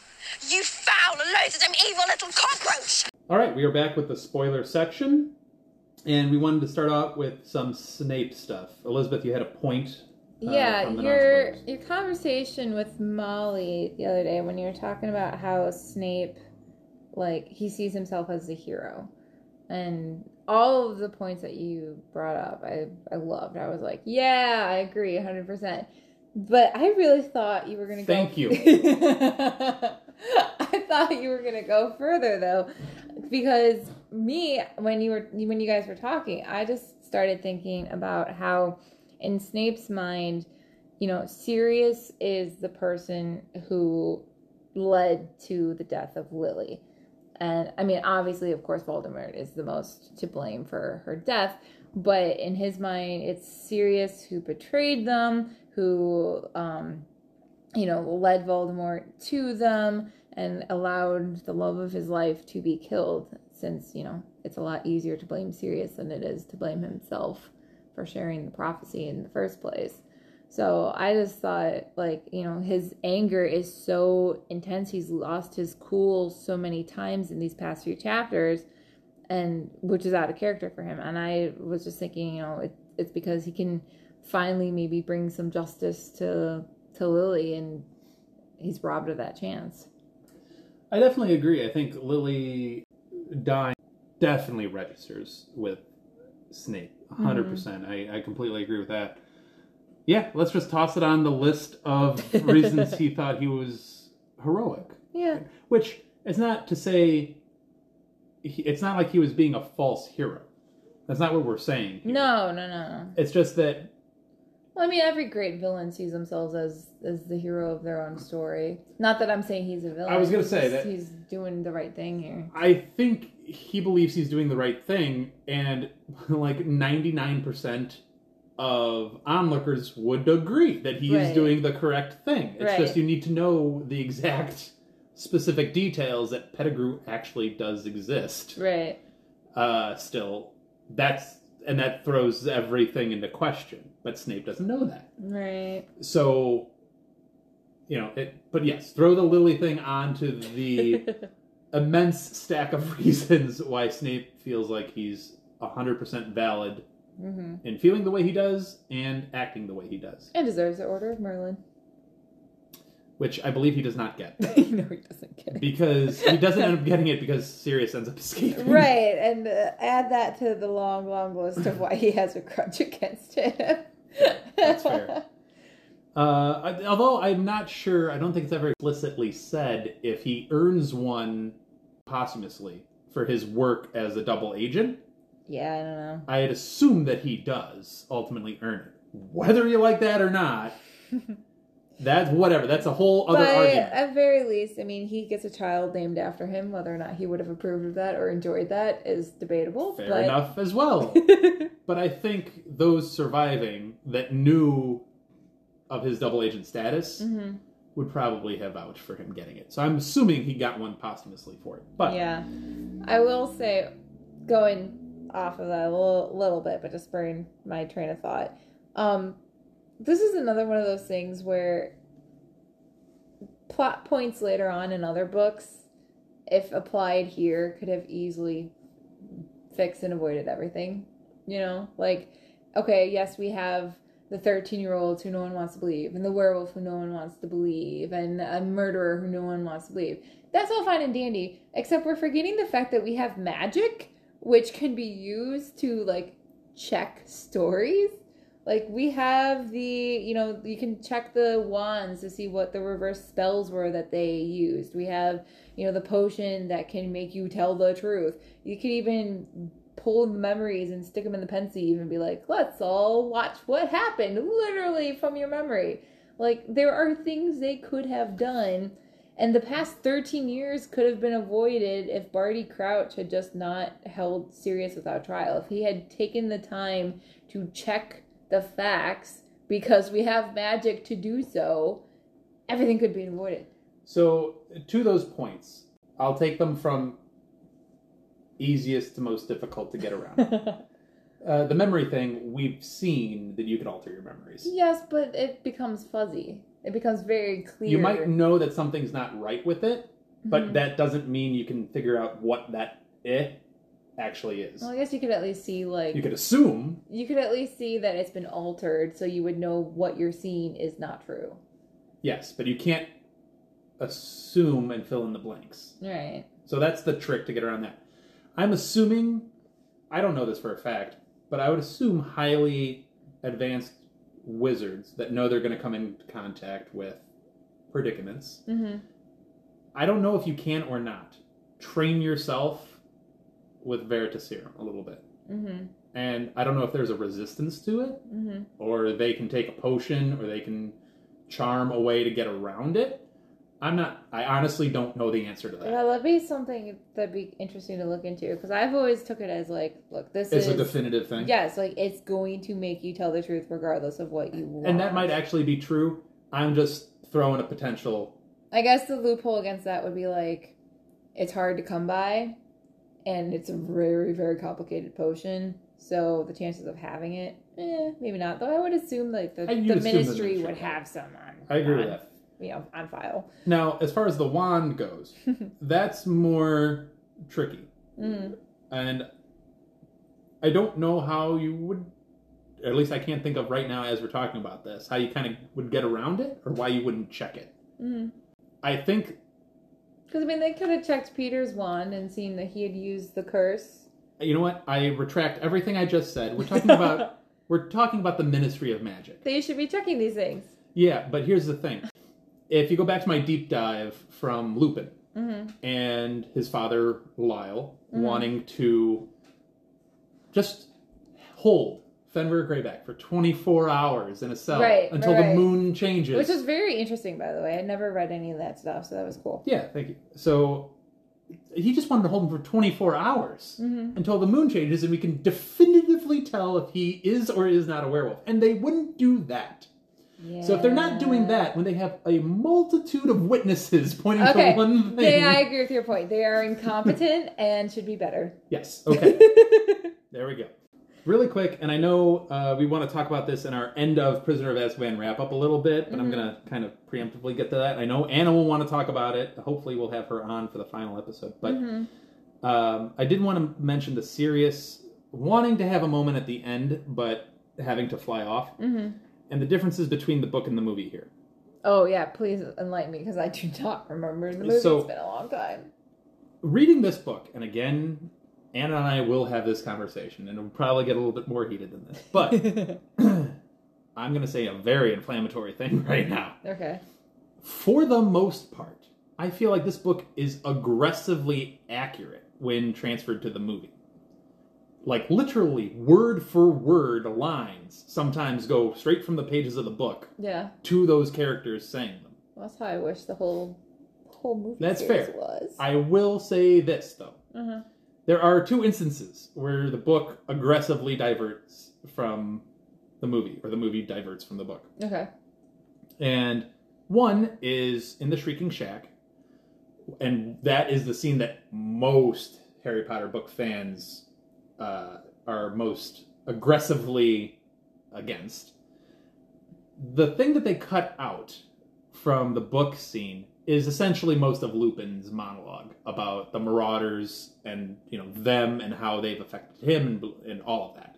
You foul, loathsome, evil little cockroach! All right, we are back with the spoiler section, and we wanted to start out with some Snape stuff. Elizabeth, you had a point. Uh, yeah, your your conversation with Molly the other day when you were talking about how Snape, like, he sees himself as a hero, and all of the points that you brought up, I I loved. I was like, yeah, I agree, hundred percent. But I really thought you were gonna go. Thank you. I thought you were gonna go further though, because me when you were when you guys were talking, I just started thinking about how in Snape's mind, you know, Sirius is the person who led to the death of Lily. And I mean, obviously, of course, Voldemort is the most to blame for her death, but in his mind, it's Sirius who betrayed them, who, um, you know, led Voldemort to them and allowed the love of his life to be killed, since, you know, it's a lot easier to blame Sirius than it is to blame himself for sharing the prophecy in the first place. So I just thought, like, you know, his anger is so intense. He's lost his cool so many times in these past few chapters, and which is out of character for him. And I was just thinking, you know, it, it's because he can finally maybe bring some justice to to Lily, and he's robbed of that chance. I definitely agree. I think Lily dying definitely registers with Snape. Mm-hmm. 100%. percent I, I completely agree with that. Yeah, let's just toss it on the list of reasons he thought he was heroic. Yeah. Which is not to say he, it's not like he was being a false hero. That's not what we're saying. here. No, no, no. It's just that Well, I mean, every great villain sees themselves as as the hero of their own story. Not that I'm saying he's a villain. I was gonna say that- he's doing the right thing here. I think he believes he's doing the right thing, and like 99% of onlookers would agree that he is Right. doing the correct thing. It's Right. just you need to know the exact specific details that Pettigrew actually does exist. Right. Uh, still, that's and that throws everything into question. But Snape doesn't know that. Right. So, you know, it. But yes, throw the Lily thing onto the immense stack of reasons why Snape feels like he's 100% valid hmm in feeling the way he does and acting the way he does, And deserves the Order of Merlin. Which I believe he does not get. no, he doesn't get it. Because he doesn't end up getting it because Sirius ends up escaping. Right, and uh, add that to the long, long list of why he has a grudge against him. That's fair. Uh, I- although I'm not sure, I don't think it's ever explicitly said if he earns one posthumously for his work as a double agent. yeah, I don't know. I'd assume that he does ultimately earn it. Whether you like that or not, that's whatever. That's a whole other But argument. at very least, I mean, he gets a child named after him. Whether or not he would have approved of that or enjoyed that is debatable. Fair but... enough as well. but I think those surviving that knew of his double agent status Mhm. would probably have vouched for him getting it. So I'm assuming he got one posthumously for it. But Yeah, I will say, going off of that a little, little bit, but just spurring my train of thought. Um, this is another one of those things where plot points later on in other books, if applied here, could have easily fixed and avoided everything. You know, like, okay, yes, we have the 13 year olds who no one wants to believe, and the werewolf who no one wants to believe, and a murderer who no one wants to believe. That's all fine and dandy, except we're forgetting the fact that we have magic, which can be used to, like, check stories. Like, we have the, you know, you can check the wands to see what the reverse spells were that they used. We have, you know, the potion that can make you tell the truth. You could even pull the memories and stick them in the pensieve and be like, let's all watch what happened, literally from your memory. Like, there are things they could have done, and the past 13 years could have been avoided if Barty Crouch had just not held Sirius without trial. If he had taken the time to check the facts, because we have magic to do so, everything could be avoided. so to those points, I'll take them from easiest to most difficult to get around. uh, the memory thing, we've seen that you can alter your memories. yes, but it becomes fuzzy. It becomes very clear. You might know that something's not right with it, but Mhm. that doesn't mean you can figure out what that eh actually is. Well, I guess you could at least see like You could assume, you could at least see that it's been altered, so you would know what you're seeing is not true. yes, but you can't assume and fill in the blanks. Right. So that's the trick to get around that. I'm assuming, I don't know this for a fact, but I would assume highly advanced wizards that know they're going to come in contact with predicaments. Mm-hmm. I don't know if you can or not train yourself with Veritaserum a little bit. Mm-hmm. And I don't know if there's a resistance to it, Mm-hmm. or they can take a potion, or they can charm a way to get around it. I'm not, I honestly don't know the answer to that. Yeah, that'd be something that'd be interesting to look into because I've always took it as like, look, this It's is a definitive thing. yes, like it's going to make you tell the truth regardless of what you want. And that might actually be true. I'm just throwing a potential. I guess the loophole against that would be like, it's hard to come by, and it's a very very complicated potion. So the chances of having it, eh, maybe not. Though I would assume like the, the assume ministry would have some on. I agree with that. You know, on file. Now, as far as the wand goes, that's more tricky. Mm. And I don't know how you would, at least I can't think of right now as we're talking about this, how you kind of would get around it or why you wouldn't check it. Mm. I think, Because I mean, they could have checked Peter's wand and seen that he had used the curse. you know what? I retract everything I just said. We're talking about. We're talking about the Ministry of Magic. They should be checking these things. Yeah, but here's the thing. If you go back to my deep dive from Lupin Mm-hmm. and his father Lyle wanting to just hold Fenrir Greyback for 24 hours in a cell Right, until right. the moon changes. Which was very interesting, by the way. I never read any of that stuff, so that was cool. yeah, thank you. So he just wanted to hold him for 24 hours Mm-hmm. until the moon changes and we can definitively tell if he is or is not a werewolf. And they wouldn't do that. Yeah. So if they're not doing that, when they have a multitude of witnesses pointing Okay. to one thing, They, I agree with your point. They are incompetent and should be better. yes, okay, there we go. Really quick, and I know uh, we want to talk about this in our end of Prisoner of Azkaban wrap up a little bit, but I'm Mm-hmm. going to kind of preemptively get to that. I know Anna will want to talk about it. Hopefully, we'll have her on for the final episode. But Mm-hmm. um, I did want to mention the Sirius wanting to have a moment at the end, but having to fly off, Mm-hmm. and the differences between the book and the movie here. Oh yeah, please enlighten me because I do not remember the movie. So- it's been a long time. reading this book, and again, Anna and I will have this conversation, and it'll probably get a little bit more heated than this. But I'm going to say a very inflammatory thing right now. Okay. For the most part, I feel like this book is aggressively accurate when transferred to the movie. Like, literally, word for word lines sometimes go straight from the pages of the book Yeah. to those characters saying them. Well, that's how I wish the whole whole movie That's series fair. was. I will say this, though. uh-huh. There are two instances where the book aggressively diverts from the movie, or the movie diverts from the book. Okay. And one is in the Shrieking Shack, and that is the scene that most Harry Potter book fans uh, are most aggressively against. The thing that they cut out from the book scene is essentially most of Lupin's monologue about the Marauders and you know them and how they've affected him and, and all of that.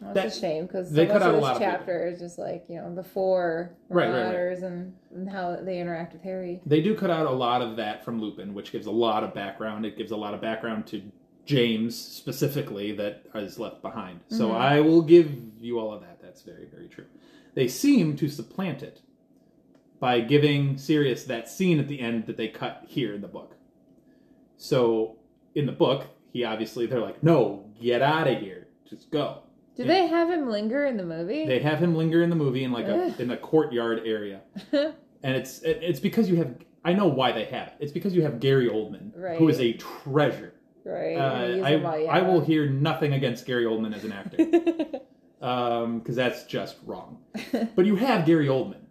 Well, That- That's a shame because they cut out a of lot this of people. chapter is just like you know the four Right, right, right. marauders and, and how they interact with Harry. They do cut out a lot of that from Lupin, which gives a lot of background. It gives a lot of background to James specifically that is left behind. So Mhm. I will give you all of that. That's very, very true. They seem to supplant it by giving Sirius that scene at the end that they cut here in the book. So in the book, he obviously they're like, "No, get out of here. Just go." Do Yeah. they have him linger in the movie? They have him linger in the movie in like a in the courtyard area and it's it, it's because you have I know why they have it. It's because you have Gary Oldman, Right. who is a treasure. right. Uh, I while I will hear nothing against Gary Oldman as an actor, because that's just wrong. But you have Gary Oldman.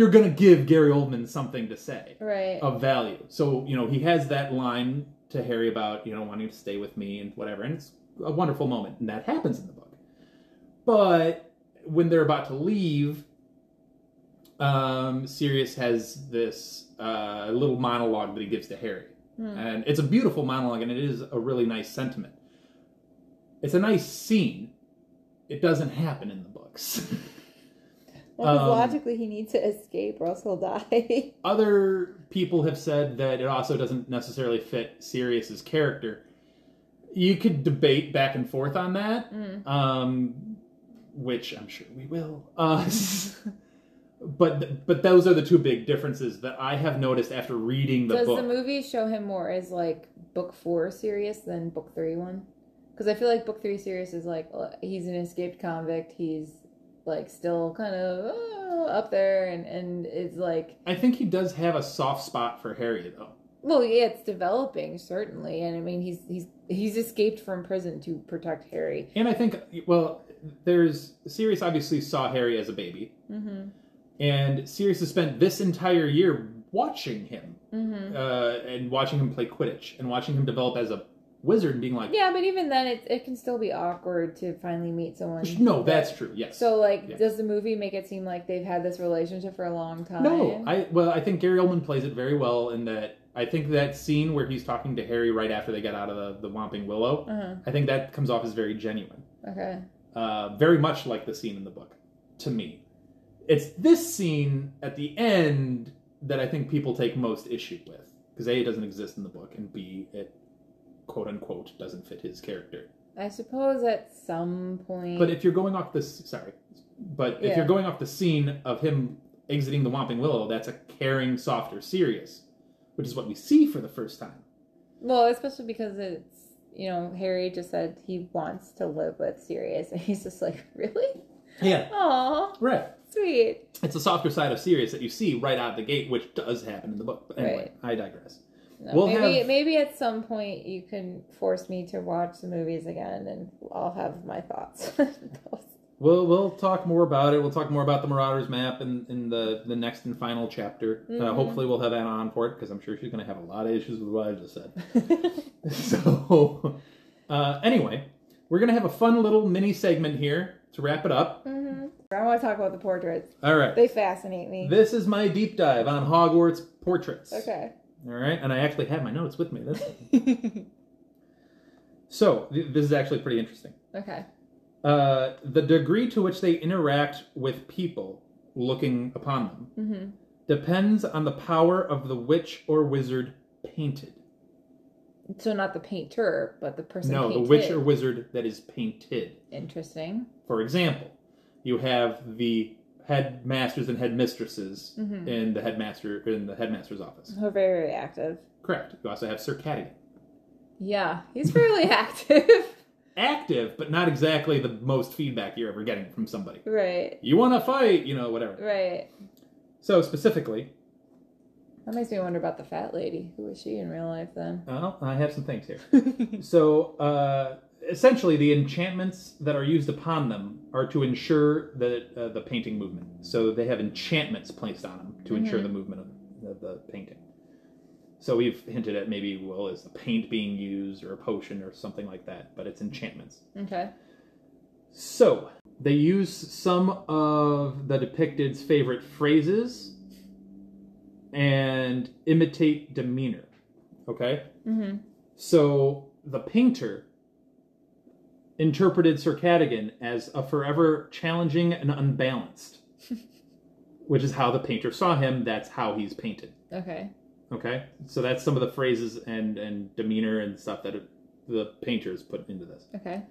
You're gonna give Gary Oldman something to say right. of value. So you know he has that line to Harry about you know wanting to stay with me and whatever, and it's a wonderful moment, and that happens in the book. But when they're about to leave, um, Sirius has this uh, little monologue that he gives to Harry, Hmm. and it's a beautiful monologue, and it is a really nice sentiment. It's a nice scene. It doesn't happen in the books. Um, logically he needs to escape or else he'll die. other people have said that it also doesn't necessarily fit Sirius's character. You could debate back and forth on that, Mm. um, which I'm sure we will. Uh, but but those are the two big differences that I have noticed after reading the Does book. Does the movie show him more as like book four Sirius than book three one? Because I feel like book three Sirius is like uh, he's an escaped convict. He's like still kind of uh, up there, and and it's like I think he does have a soft spot for Harry, though. well, yeah, it's developing certainly, and I mean he's he's he's escaped from prison to protect Harry. And I think, well, there's Sirius obviously saw Harry as a baby, Mm-hmm. and Sirius has spent this entire year watching him Mm-hmm. uh, and watching him play Quidditch and watching him develop as a wizard and being like, Yeah, but even then, it it can still be awkward to finally meet someone. no, that's true. Yes. So, like, Yeah. does the movie make it seem like they've had this relationship for a long time? No, I well, I think Gary Oldman plays it very well in that. I think that scene where he's talking to Harry right after they get out of the, the Whomping Willow, Uh-huh. I think that comes off as very genuine. Okay. Uh, very much like the scene in the book, to me. It's this scene at the end that I think people take most issue with. Because A, it doesn't exist in the book, and B, it quote unquote doesn't fit his character. I suppose at some point. But if you're going off this, sorry, but if Yeah. you're going off the scene of him exiting the Whomping Willow, that's a caring, softer Sirius, which is what we see for the first time. Well, especially because it's you know Harry just said he wants to live with Sirius, and he's just like, really? Yeah, Aw, right. sweet. It's a softer side of Sirius that you see right out the gate, which does happen in the book. But anyway, I digress. No, We'll maybe have- maybe at some point you can force me to watch the movies again, and I'll have my thoughts. We'll we'll talk more about it. We'll talk more about the Marauders map in, in the, the next and final chapter. Uh, Mhm. hopefully, we'll have Anna on for it because I'm sure she's going to have a lot of issues with what I just said. so, uh, anyway, we're going to have a fun little mini segment here to wrap it up. hmm I want to talk about the portraits. All right. They fascinate me. This is my deep dive on Hogwarts portraits. okay. All right, and I actually have my notes with me. This. so th- this is actually pretty interesting. okay. Uh, the degree to which they interact with people looking upon them hmm depends on the power of the witch or wizard painted. So not the painter, but the person. no, painted. the witch or wizard that is painted. Interesting. For example, you have the headmasters and headmistresses Mhm. in the headmaster in the headmaster's office. Who are very, very active. Correct. You also have Sir Cadogan. Yeah, he's fairly active. Active, but not exactly the most feedback you're ever getting from somebody. right. You want to fight, you know, whatever. Right. So specifically, That makes me wonder about the fat lady. Who is she in real life then? well, I have some things here. so uh, essentially, the enchantments that are used upon them are to ensure the uh, the painting movement. So they have enchantments placed on them to ensure Mhm. the movement of the, the painting. So we've hinted at maybe, well, is the paint being used or a potion or something like that, but it's enchantments. Okay. So they use some of the depicted's favorite phrases and imitate demeanor. Okay? Mm-hmm. So the painter interpreted Sir Cadogan as a forever challenging and unbalanced, which is how the painter saw him. That's how he's painted. Okay. Okay, so that's some of the phrases and and demeanor and stuff that the painter has put into this. Okay.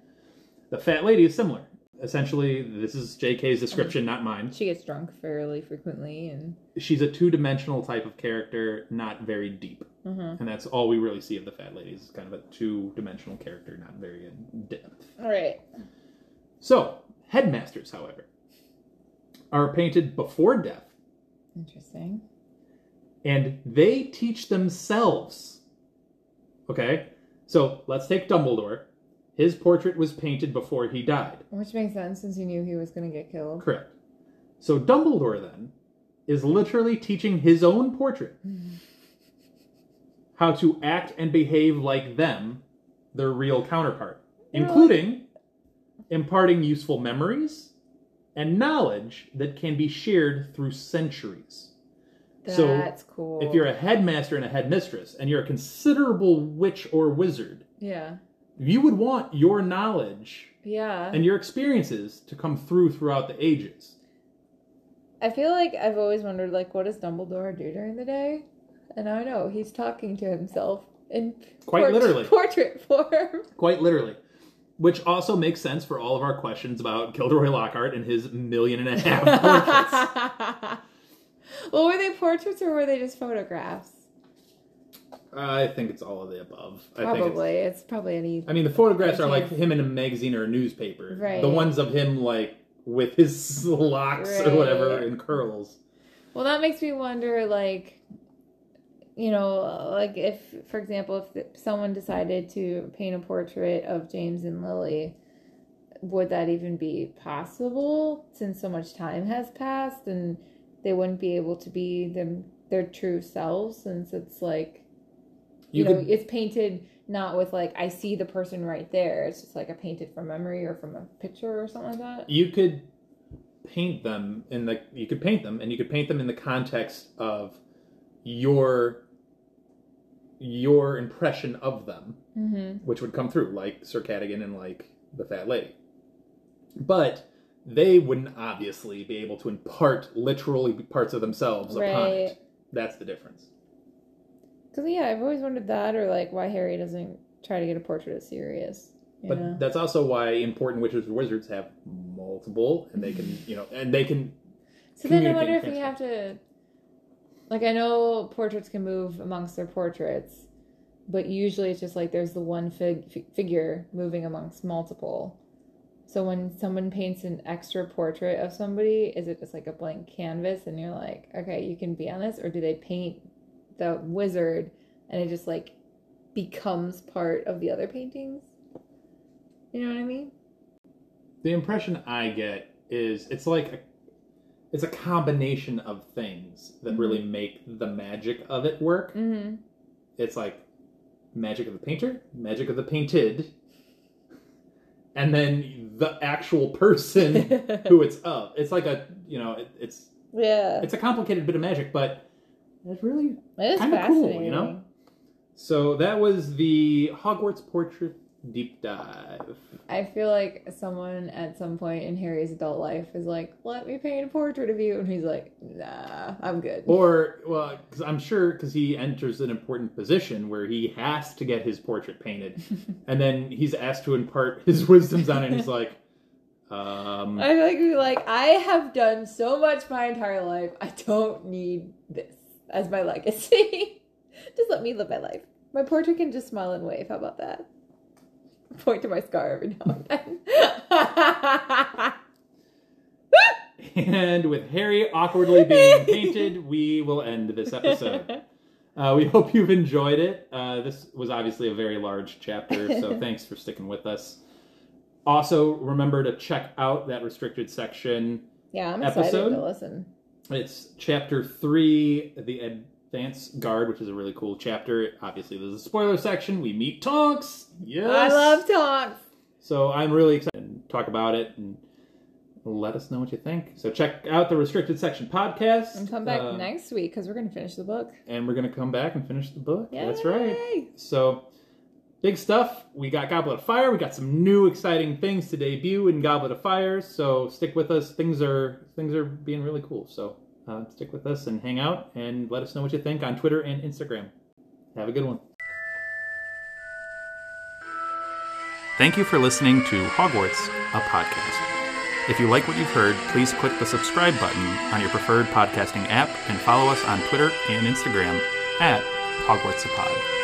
The fat lady is similar. Essentially, this is J.K.'s description, not mine. She gets drunk fairly frequently, and She's a two-dimensional type of character, not very deep, Mhm. and that's all we really see of the fat lady. Is kind of a two-dimensional character, not very in depth. all right. So, headmasters, however, are painted before death, Interesting. and they teach themselves. Okay, so let's take Dumbledore. His portrait was painted before he died. Which makes sense since he knew he was going to get killed. Correct. So Dumbledore then is literally teaching his own portrait how to act and behave like them, their real counterpart, including imparting useful memories and knowledge that can be shared through centuries. So, That's cool. If you're a headmaster and a headmistress and you're a considerable witch or wizard, yeah, you would want your knowledge yeah. and your experiences to come through throughout the ages. I feel like I've always wondered, like, what does Dumbledore do during the day? And I know he's talking to himself in Quite literally. portrait form. Quite literally. Which also makes sense for all of our questions about Gilderoy Lockhart and his million and a half portraits. well, were they portraits or were they just photographs? I think it's all of the above. I think it's, Probably. It's, probably any. I mean, the photographs are like him in a magazine or a newspaper. Right. The ones of him like with his locks or whatever and curls. Well, that makes me wonder, like, you know, like if, for example, if someone decided to paint a portrait of James and Lily, would that even be possible since so much time has passed and they wouldn't be able to be them their true selves since it's like you, You know could it's painted not with like I see the person right there. It's just like a painted from memory or from a picture or something like that. You could paint them in the you could paint them and you could paint them in the context of your your impression of them, Mm-hmm. which would come through, like Sir Cadogan and like the Fat Lady. But they wouldn't obviously be able to impart literally parts of themselves upon it. That's the difference. Because yeah, I've always wondered that, or like why Harry doesn't try to get a portrait of Sirius. But know? that's also why important witches and wizards have multiple, and they can, you know, and they can. So then I wonder if we have to, like, I know portraits can move amongst their portraits, but usually it's just like there's the one fig- fi- figure moving amongst multiple. So when someone paints an extra portrait of somebody, is it just like a blank canvas and you're like, okay, you can be on this, or do they paint the wizard and it just like becomes part of the other paintings? You know what I mean? The impression I get is it's like it's a combination of things that really make the magic of it work. Mm-hmm. It's like magic of the painter, magic of the painted, and then the actual person who it's of. It's like a you know it, it's yeah, it's a complicated bit of magic, but it's really it is kinda cool, you know? So that was the Hogwarts portrait deep dive. I feel like someone at some point in Harry's adult life is like, "Let me paint a portrait of you," and he's like, "Nah, I'm good." Or, well, because I'm sure because he enters an important position where he has to get his portrait painted, and then he's asked to impart his wisdoms on it, and he's like, um, I feel like he's like, "I have done so much my entire life. I don't need this as my legacy. just let me live my life. My portrait can just smile and wave. How about that?" Point to my scar every now and then. and with Harry awkwardly being painted, we will end this episode. Uh, we hope you've enjoyed it. Uh, this was obviously a very large chapter, so thanks for sticking with us. Also, remember to check out that restricted section. yeah, I'm excited Episode? to listen. It's chapter three, the Advance Guard, which is a really cool chapter. Obviously, there's a spoiler section. We meet Tonks. Yes, I love Tonks. So I'm really excited to talk about it and let us know what you think. So check out the restricted section podcast And come back uh, next week because we're gonna finish the book. and we're gonna come back and finish the book. That's right. So big stuff. We got Goblet of Fire. We got some new exciting things to debut in Goblet of Fire. So stick with us. Things are things are being really cool. So uh, stick with us and hang out and let us know what you think on Twitter and Instagram. Have a good one. Thank you for listening to Hogwarts, a podcast. If you like what you've heard, please click the subscribe button on your preferred podcasting app and follow us on Twitter and Instagram at Hogwarts Pod.